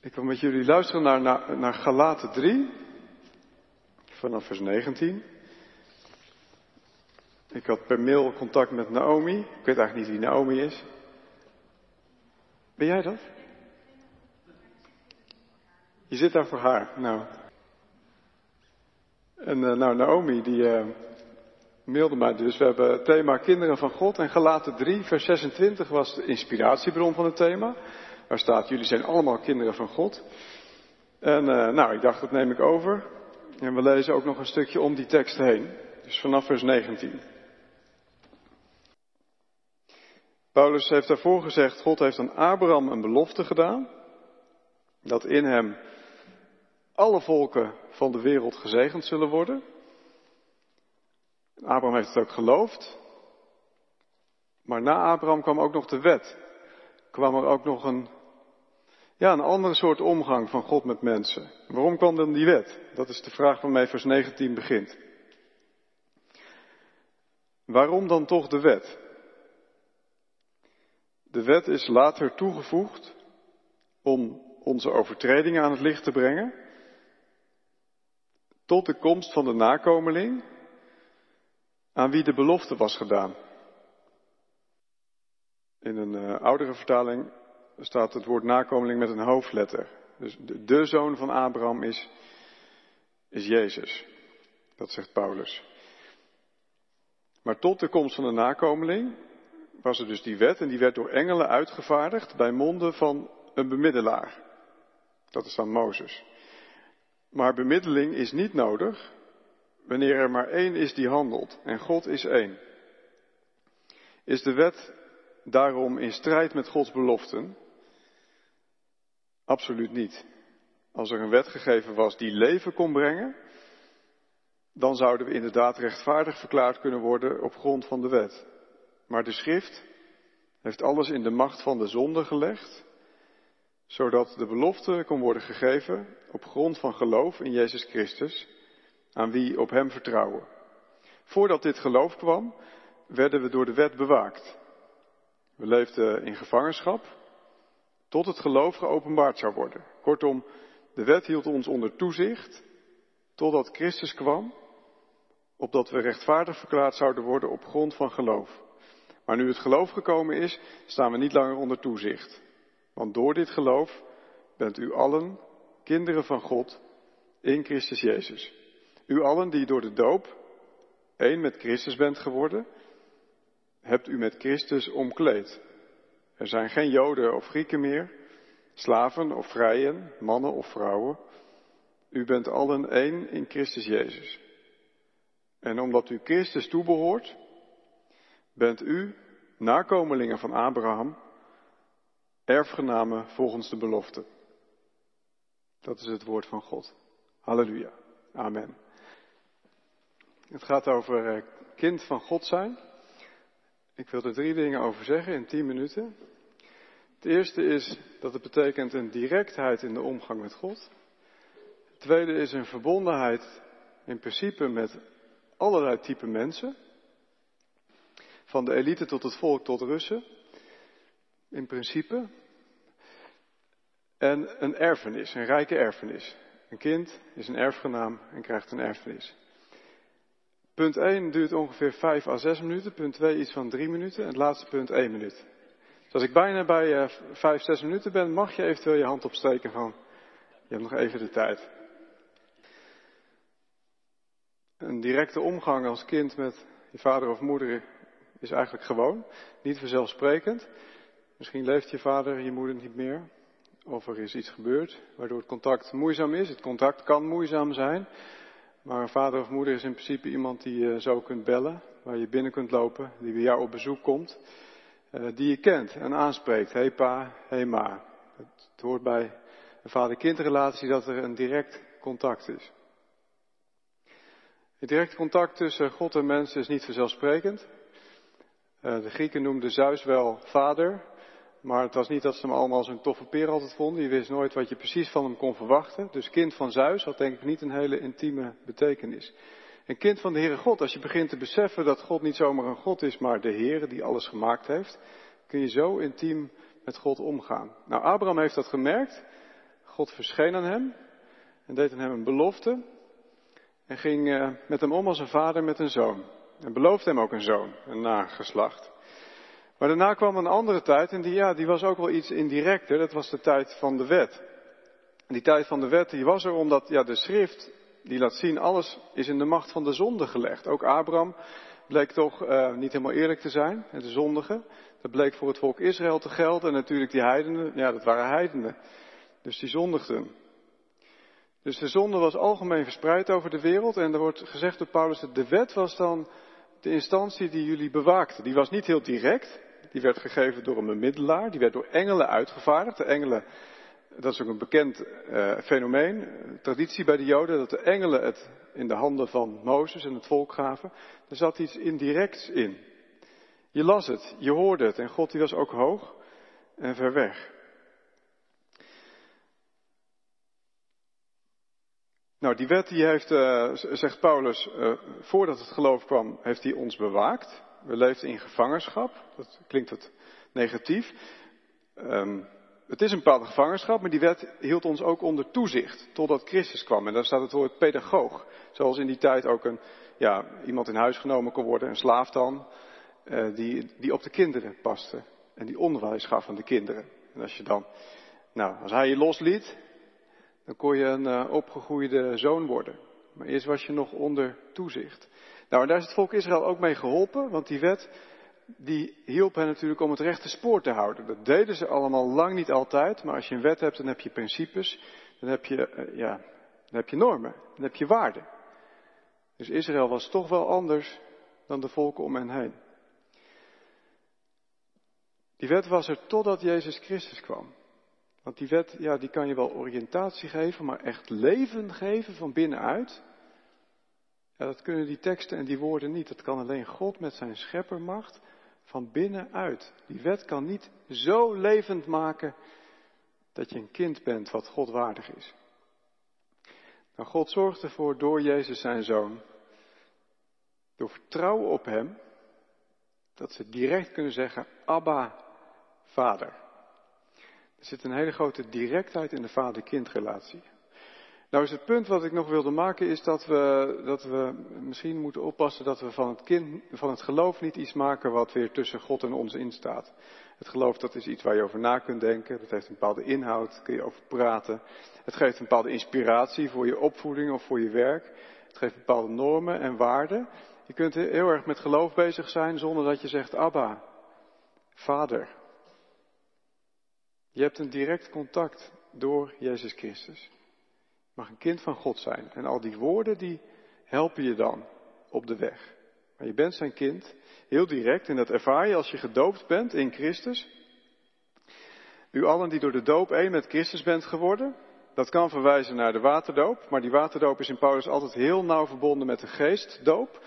Ik wil met jullie luisteren naar, naar, Galaten 3, vanaf vers 19. Ik had per mail contact met Naomi. Ik weet eigenlijk niet wie Naomi is. Ben jij dat? Je zit daar voor haar. Nou. En uh, nou, Naomi die uh, mailde mij dus. We hebben het thema Kinderen van God. En Galaten 3, vers 26 was de inspiratiebron van het thema. Waar staat, jullie zijn allemaal kinderen van God. En uh, nou, ik dacht, dat neem ik over. En we lezen ook nog een stukje om die tekst heen. Dus vanaf vers 19. Paulus heeft daarvoor gezegd, God heeft aan Abraham een belofte gedaan. Dat in hem alle volken van de wereld gezegend zullen worden. Abraham heeft het ook geloofd. Maar na Abraham kwam ook nog de wet. Kwam er ook nog een, ja, een andere soort omgang van God met mensen. Waarom kwam dan die wet? Dat is de vraag waarmee vers 19 begint. Waarom dan toch de wet? De wet is later toegevoegd om onze overtredingen aan het licht te brengen, tot de komst van de nakomeling, aan wie de belofte was gedaan. In een uh, oudere vertaling staat het woord nakomeling met een hoofdletter. Dus de, zoon van Abraham is, is Jezus. Dat zegt Paulus. Maar tot de komst van de nakomeling was er dus die wet en die werd door engelen uitgevaardigd bij monden van een bemiddelaar. Dat is dan Mozes. Maar bemiddeling is niet nodig wanneer er maar één is die handelt en God is één. Is de wet daarom in strijd met Gods beloften? Absoluut niet. Als er een wet gegeven was die leven kon brengen, dan zouden we inderdaad rechtvaardig verklaard kunnen worden op grond van de wet. Maar de schrift heeft alles in de macht van de zonde gelegd, zodat de belofte kon worden gegeven op grond van geloof in Jezus Christus, aan wie op Hem vertrouwen. Voordat dit geloof kwam, werden we door de wet bewaakt. We leefden in gevangenschap, tot het geloof geopenbaard zou worden. Kortom, de wet hield ons onder toezicht, totdat Christus kwam, opdat we rechtvaardig verklaard zouden worden op grond van geloof. Maar nu het geloof gekomen is, staan we niet langer onder toezicht. Want door dit geloof bent u allen kinderen van God in Christus Jezus. U allen die door de doop één met Christus bent geworden, hebt u met Christus omkleed. Er zijn geen Joden of Grieken meer, slaven of vrijen, mannen of vrouwen. U bent allen één in Christus Jezus. En omdat u Christus toebehoort, bent u, nakomelingen van Abraham, erfgenamen volgens de belofte. Dat is het woord van God. Halleluja. Amen. Het gaat over eh, kind van God zijn. Ik wil er drie dingen over zeggen in tien minuten. Het eerste is dat het betekent een directheid in de omgang met God. Het tweede is een verbondenheid in principe met allerlei type mensen. Van de elite tot het volk tot Russen. In principe. En een erfenis, een rijke erfenis. Een kind is een erfgenaam en krijgt een erfenis. Punt 1 duurt ongeveer 5 à 6 minuten. Punt 2 iets van 3 minuten. En het laatste punt 1 minuut. Dus als ik bijna bij uh, 5, 6 minuten ben, mag je eventueel je hand opsteken van, je hebt nog even de tijd. Een directe omgang als kind met je vader of moeder is eigenlijk gewoon, niet vanzelfsprekend. Misschien leeft je vader, je moeder niet meer. Of er is iets gebeurd waardoor het contact moeizaam is. Het contact kan moeizaam zijn. Maar een vader of moeder is in principe iemand die je zo kunt bellen. Waar je binnen kunt lopen. Die bij jou op bezoek komt. Uh, die je kent en aanspreekt. Hey pa, hey ma. Het, hoort bij een vader-kindrelatie dat er een direct contact is. Het direct contact tussen God en mensen is niet vanzelfsprekend. Uh, de Grieken noemden Zeus wel vader, maar het was niet dat ze hem allemaal zo'n toffe peer altijd vonden. Je wist nooit wat je precies van hem kon verwachten. Dus kind van Zeus had denk ik niet een hele intieme betekenis. Een kind van de Heere God, als je begint te beseffen dat God niet zomaar een God is, maar de Heere die alles gemaakt heeft, kun je zo intiem met God omgaan. Nou, Abraham heeft dat gemerkt. God verscheen aan hem en deed aan hem een belofte en ging eh, met hem om als een vader met een zoon. En beloofde hem ook een zoon, een nageslacht. Maar daarna kwam een andere tijd en die, ja, die was ook wel iets indirecter. Dat was de tijd van de wet. En die tijd van de wet die was er omdat ja, de schrift die laat zien alles is in de macht van de zonde gelegd. Ook Abraham bleek toch uh, niet helemaal eerlijk te zijn, de zondige. Dat bleek voor het volk Israël te gelden en natuurlijk die heidenen, ja dat waren heidenen. Dus die zondigden. Dus de zonde was algemeen verspreid over de wereld en er wordt gezegd door Paulus dat de wet was dan de instantie die jullie bewaakte. Die was niet heel direct, die werd gegeven door een bemiddelaar, die werd door engelen uitgevaardigd. De engelen, dat is ook een bekend uh, fenomeen, traditie bij de Joden, dat de engelen het in de handen van Mozes en het volk gaven. Er zat iets indirects in. Je las het, je hoorde het en God die was ook hoog en ver weg. Nou, die wet die heeft, uh, zegt Paulus, voordat het geloof kwam, heeft hij ons bewaakt. We leefden in gevangenschap. Dat klinkt wat negatief. Um, het is een bepaalde gevangenschap, maar die wet hield ons ook onder toezicht totdat Christus kwam. En daar staat het woord pedagoog. Zoals in die tijd ook een, ja, iemand in huis genomen kon worden, een slaaf dan, uh, die, die op de kinderen paste. En die onderwijs gaf aan de kinderen. En als je dan, nou, als hij je losliet, dan kon je een uh, opgegroeide zoon worden. Maar eerst was je nog onder toezicht. Nou, en daar is het volk Israël ook mee geholpen, want die wet, die hielp hen natuurlijk om het rechte spoor te houden. Dat deden ze allemaal lang niet altijd, maar als je een wet hebt, dan heb je principes, dan heb je, uh, ja, dan heb je normen, dan heb je waarden. Dus Israël was toch wel anders dan de volken om hen heen. Die wet was er totdat Jezus Christus kwam. Want die wet, ja, die kan je wel oriëntatie geven, maar echt leven geven van binnenuit. Ja, dat kunnen die teksten en die woorden niet. Dat kan alleen God met zijn scheppermacht van binnenuit. Die wet kan niet zo levend maken dat je een kind bent wat God waardig is. Nou, God zorgt ervoor door Jezus zijn zoon, door vertrouwen op hem, dat ze direct kunnen zeggen, Abba, Vader. Er zit een hele grote directheid in de vader-kindrelatie. Nou is het punt wat ik nog wilde maken is dat we, dat we misschien moeten oppassen dat we van het, kind, van het geloof niet iets maken wat weer tussen God en ons instaat. Het geloof dat is iets waar je over na kunt denken, dat heeft een bepaalde inhoud, daar kun je over praten. Het geeft een bepaalde inspiratie voor je opvoeding of voor je werk. Het geeft bepaalde normen en waarden. Je kunt heel erg met geloof bezig zijn zonder dat je zegt Abba, Vader. Je hebt een direct contact door Jezus Christus. Mag een kind van God zijn. En al die woorden die helpen je dan op de weg. Maar je bent zijn kind, heel direct, en dat ervaar je als je gedoopt bent in Christus. U allen die door de doop één met Christus bent geworden, dat kan verwijzen naar de waterdoop, maar die waterdoop is in Paulus altijd heel nauw verbonden met de geestdoop.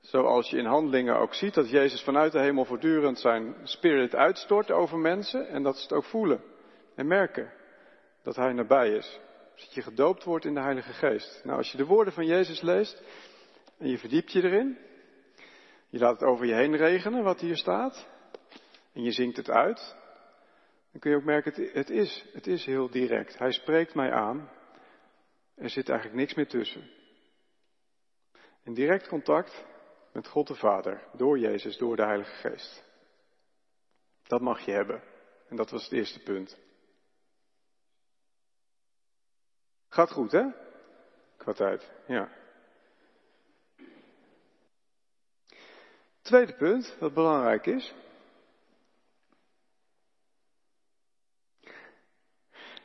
Zoals je in handelingen ook ziet dat Jezus vanuit de hemel voortdurend zijn spirit uitstort over mensen en dat ze het ook voelen en merken dat hij nabij is. Dat je gedoopt wordt in de Heilige Geest. Nou, als je de woorden van Jezus leest en je verdiept je erin, je laat het over je heen regenen wat hier staat en je zingt het uit, dan kun je ook merken, het, is, het is heel direct. Hij spreekt mij aan. Er zit eigenlijk niks meer tussen. In direct contact met God de Vader, door Jezus, door de Heilige Geest. Dat mag je hebben. En dat was het eerste punt. Gaat goed, hè? Qua tijd, ja. Tweede punt, wat belangrijk is.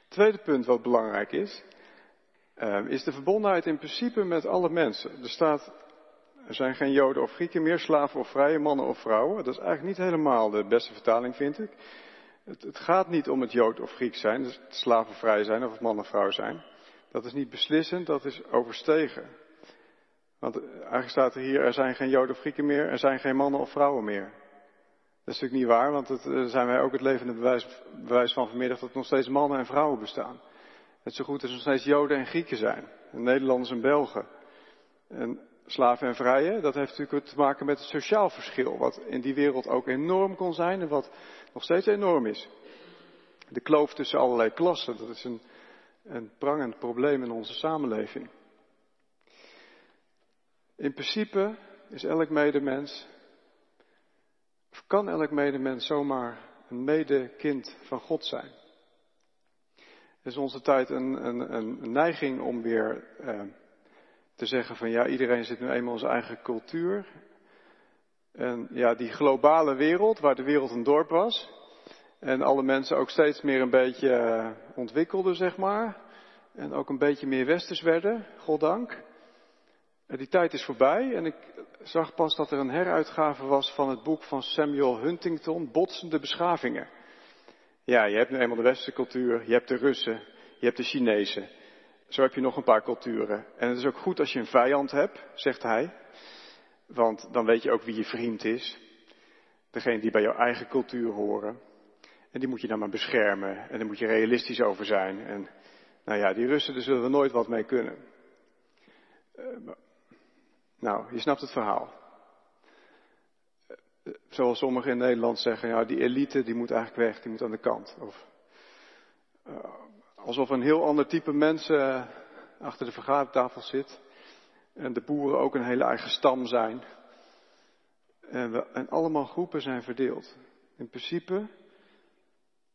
Tweede punt wat belangrijk is, uh, is de verbondenheid in principe met alle mensen. Er staat er zijn geen Joden of Grieken meer, slaven of vrije mannen of vrouwen. Dat is eigenlijk niet helemaal de beste vertaling, vind ik. Het, het gaat niet om het Jood of Griek zijn, dus slaven vrij zijn of man of vrouw zijn. Dat is niet beslissend, dat is overstegen. Want eigenlijk staat er hier, er zijn geen Joden of Grieken meer, er zijn geen mannen of vrouwen meer. Dat is natuurlijk niet waar, want dat eh, zijn wij ook het levende bewijs, bewijs van vanmiddag dat nog steeds mannen en vrouwen bestaan. Het zo goed als nog steeds Joden en Grieken zijn. Nederlanders en Belgen. En slaven en vrije, dat heeft natuurlijk te maken met het sociaal verschil, wat in die wereld ook enorm kon zijn en wat nog steeds enorm is. De kloof tussen allerlei klassen, dat is een een prangend probleem in onze samenleving. In principe is elk medemens, of kan elk medemens zomaar een medekind van God zijn. Is onze tijd een, een, een neiging om weer eh, te zeggen van ja, iedereen zit nu eenmaal in zijn eigen cultuur. En ja, die globale wereld, waar de wereld een dorp was. En alle mensen ook steeds meer een beetje eh, ontwikkelden, zeg maar. En ook een beetje meer westers werden, goddank. En die tijd is voorbij en ik zag pas dat er een heruitgave was van het boek van Samuel Huntington, Botsende Beschavingen. Ja, je hebt nu eenmaal de westerse cultuur, je hebt de Russen, je hebt de Chinezen. Zo heb je nog een paar culturen. En het is ook goed als je een vijand hebt, zegt hij. Want dan weet je ook wie je vriend is. Degene die bij jouw eigen cultuur horen. En die moet je dan maar beschermen. En daar moet je realistisch over zijn. En nou ja, die Russen, daar zullen we nooit wat mee kunnen. Uh, nou, je snapt het verhaal. Uh, zoals sommigen in Nederland zeggen, ja, die elite die moet eigenlijk weg, die moet aan de kant. Of, uh, alsof een heel ander type mensen achter de vergadertafel zit. En de boeren ook een hele eigen stam zijn. En, en allemaal groepen zijn verdeeld. In principe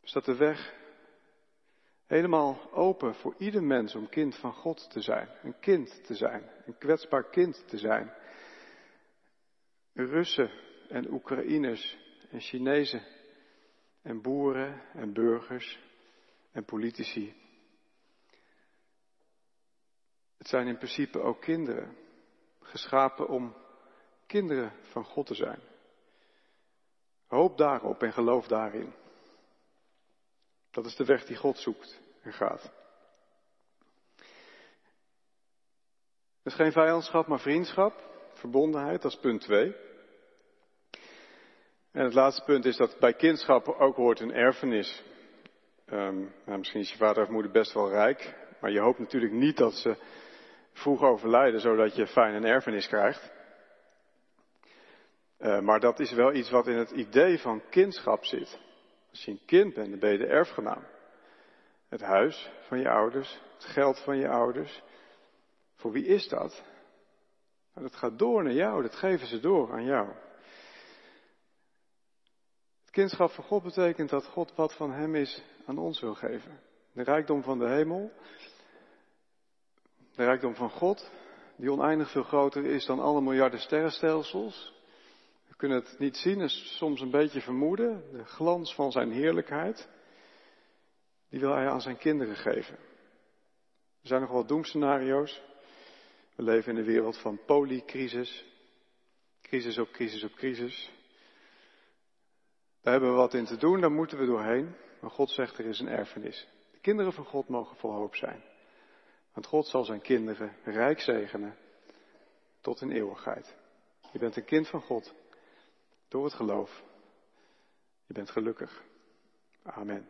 staat de weg helemaal open voor ieder mens om kind van God te zijn. Een kind te zijn. Een kwetsbaar kind te zijn. Russen en Oekraïners en Chinezen en boeren en burgers en politici. Het zijn in principe ook kinderen, geschapen om kinderen van God te zijn. Hoop daarop en geloof daarin. Dat is de weg die God zoekt en gaat. Is geen vijandschap, maar vriendschap, verbondenheid, dat is punt 2. En het laatste punt is dat bij kindschap ook hoort een erfenis. Um, nou, misschien is je vader of moeder best wel rijk, maar je hoopt natuurlijk niet dat ze vroeg overlijden, zodat je fijn een erfenis krijgt. Uh, maar dat is wel iets wat in het idee van kindschap zit. Als je een kind bent, dan ben je de erfgenaam. Het huis van je ouders, het geld van je ouders. Voor wie is dat? Nou, dat gaat door naar jou, dat geven ze door aan jou. Het kindschap van God betekent dat God wat van Hem is aan ons wil geven. De rijkdom van de hemel, de rijkdom van God, die oneindig veel groter is dan alle miljarden sterrenstelsels. Kunnen het niet zien en soms een beetje vermoeden. De glans van zijn heerlijkheid, die wil hij aan zijn kinderen geven. Er zijn nog wel doemscenario's. We leven in een wereld van polycrisis. Crisis op crisis op crisis. Daar hebben we wat in te doen, daar moeten we doorheen. Maar God zegt er is een erfenis. De kinderen van God mogen vol hoop zijn. Want God zal zijn kinderen rijk zegenen tot in eeuwigheid. Je bent een kind van God door het geloof. Je bent gelukkig. Amen.